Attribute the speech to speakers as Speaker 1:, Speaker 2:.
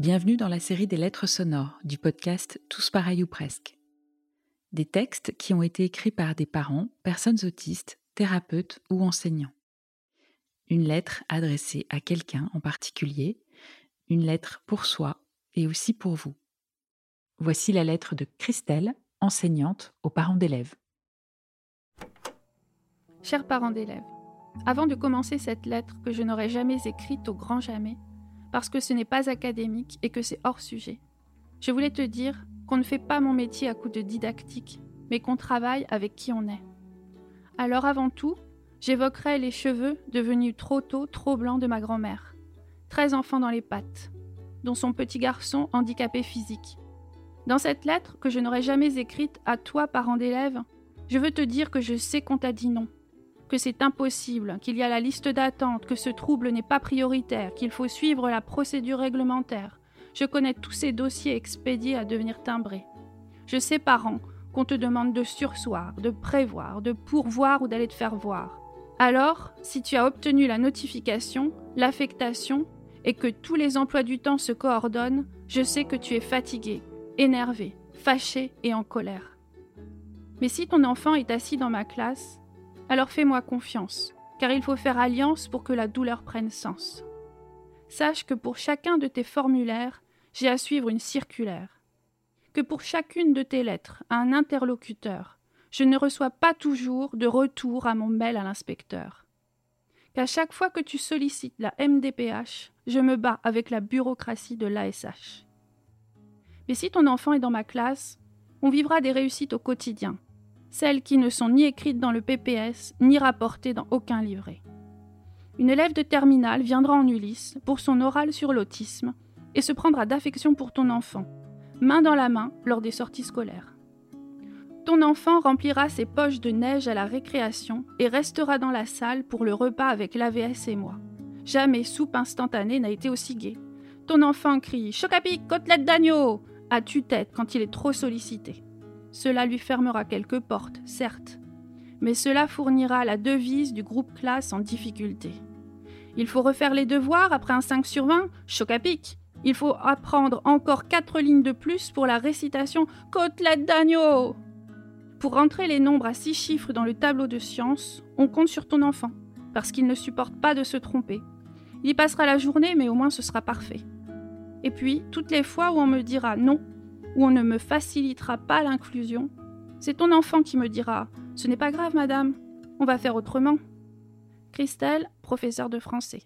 Speaker 1: Bienvenue dans la série des lettres sonores du podcast Tous pareils ou presque. Des textes qui ont été écrits par des parents, personnes autistes, thérapeutes ou enseignants. Une lettre adressée à quelqu'un en particulier, une lettre pour soi et aussi pour vous. Voici la lettre de Christelle, enseignante aux parents d'élèves.
Speaker 2: Chers parents d'élèves, avant de commencer cette lettre que je n'aurais jamais écrite au grand jamais, parce que ce n'est pas académique et que c'est hors sujet, je voulais te dire qu'on ne fait pas mon métier à coup de didactique, mais qu'on travaille avec qui on est. Alors avant tout, j'évoquerai les cheveux devenus trop tôt trop blancs de ma grand-mère. 13 enfants dans les pattes, dont son petit garçon handicapé physique. Dans cette lettre que je n'aurais jamais écrite à toi, parent d'élève, je veux te dire que je sais qu'on t'a dit non, que c'est impossible, qu'il y a la liste d'attente, que ce trouble n'est pas prioritaire, qu'il faut suivre la procédure réglementaire. Je connais tous ces dossiers expédiés à devenir timbrés. Je sais, parents, qu'on te demande de sursoir, de prévoir, de pourvoir ou d'aller te faire voir. Alors, si tu as obtenu la notification, l'affectation, et que tous les emplois du temps se coordonnent, je sais que tu es fatigué, énervé, fâché et en colère. Mais si ton enfant est assis dans ma classe, alors fais-moi confiance, car il faut faire alliance pour que la douleur prenne sens. Sache que pour chacun de tes formulaires, j'ai à suivre une circulaire, que pour chacune de tes lettres, un interlocuteur, je ne reçois pas toujours de retour à mon mail à l'inspecteur. Qu'à chaque fois que tu sollicites la MDPH, je me bats avec la bureaucratie de l'ASH. Mais si ton enfant est dans ma classe, on vivra des réussites au quotidien, celles qui ne sont ni écrites dans le PPS, ni rapportées dans aucun livret. Une élève de terminale viendra en Ulysse pour son oral sur l'autisme et se prendra d'affection pour ton enfant, main dans la main lors des sorties scolaires. Ton enfant remplira ses poches de neige à la récréation et restera dans la salle pour le repas avec l'AVS et moi. Jamais soupe instantanée n'a été aussi gai. Ton enfant crie Choc à pic, côtelette d'agneau à tue-tête quand il est trop sollicité. Cela lui fermera quelques portes, certes, mais cela fournira la devise du groupe classe en difficulté. Il faut refaire les devoirs après un 5 sur 20, choc à pic. Il faut apprendre encore 4 lignes de plus pour la récitation Côtelette d'agneau. Pour rentrer les nombres à 6 chiffres dans le tableau de sciences, on compte sur ton enfant, parce qu'il ne supporte pas de se tromper. Il y passera la journée, mais au moins ce sera parfait. Et puis, toutes les fois où on me dira non, où on ne me facilitera pas l'inclusion, c'est ton enfant qui me dira Ce n'est pas grave, madame, on va faire autrement. Christelle, professeure de français.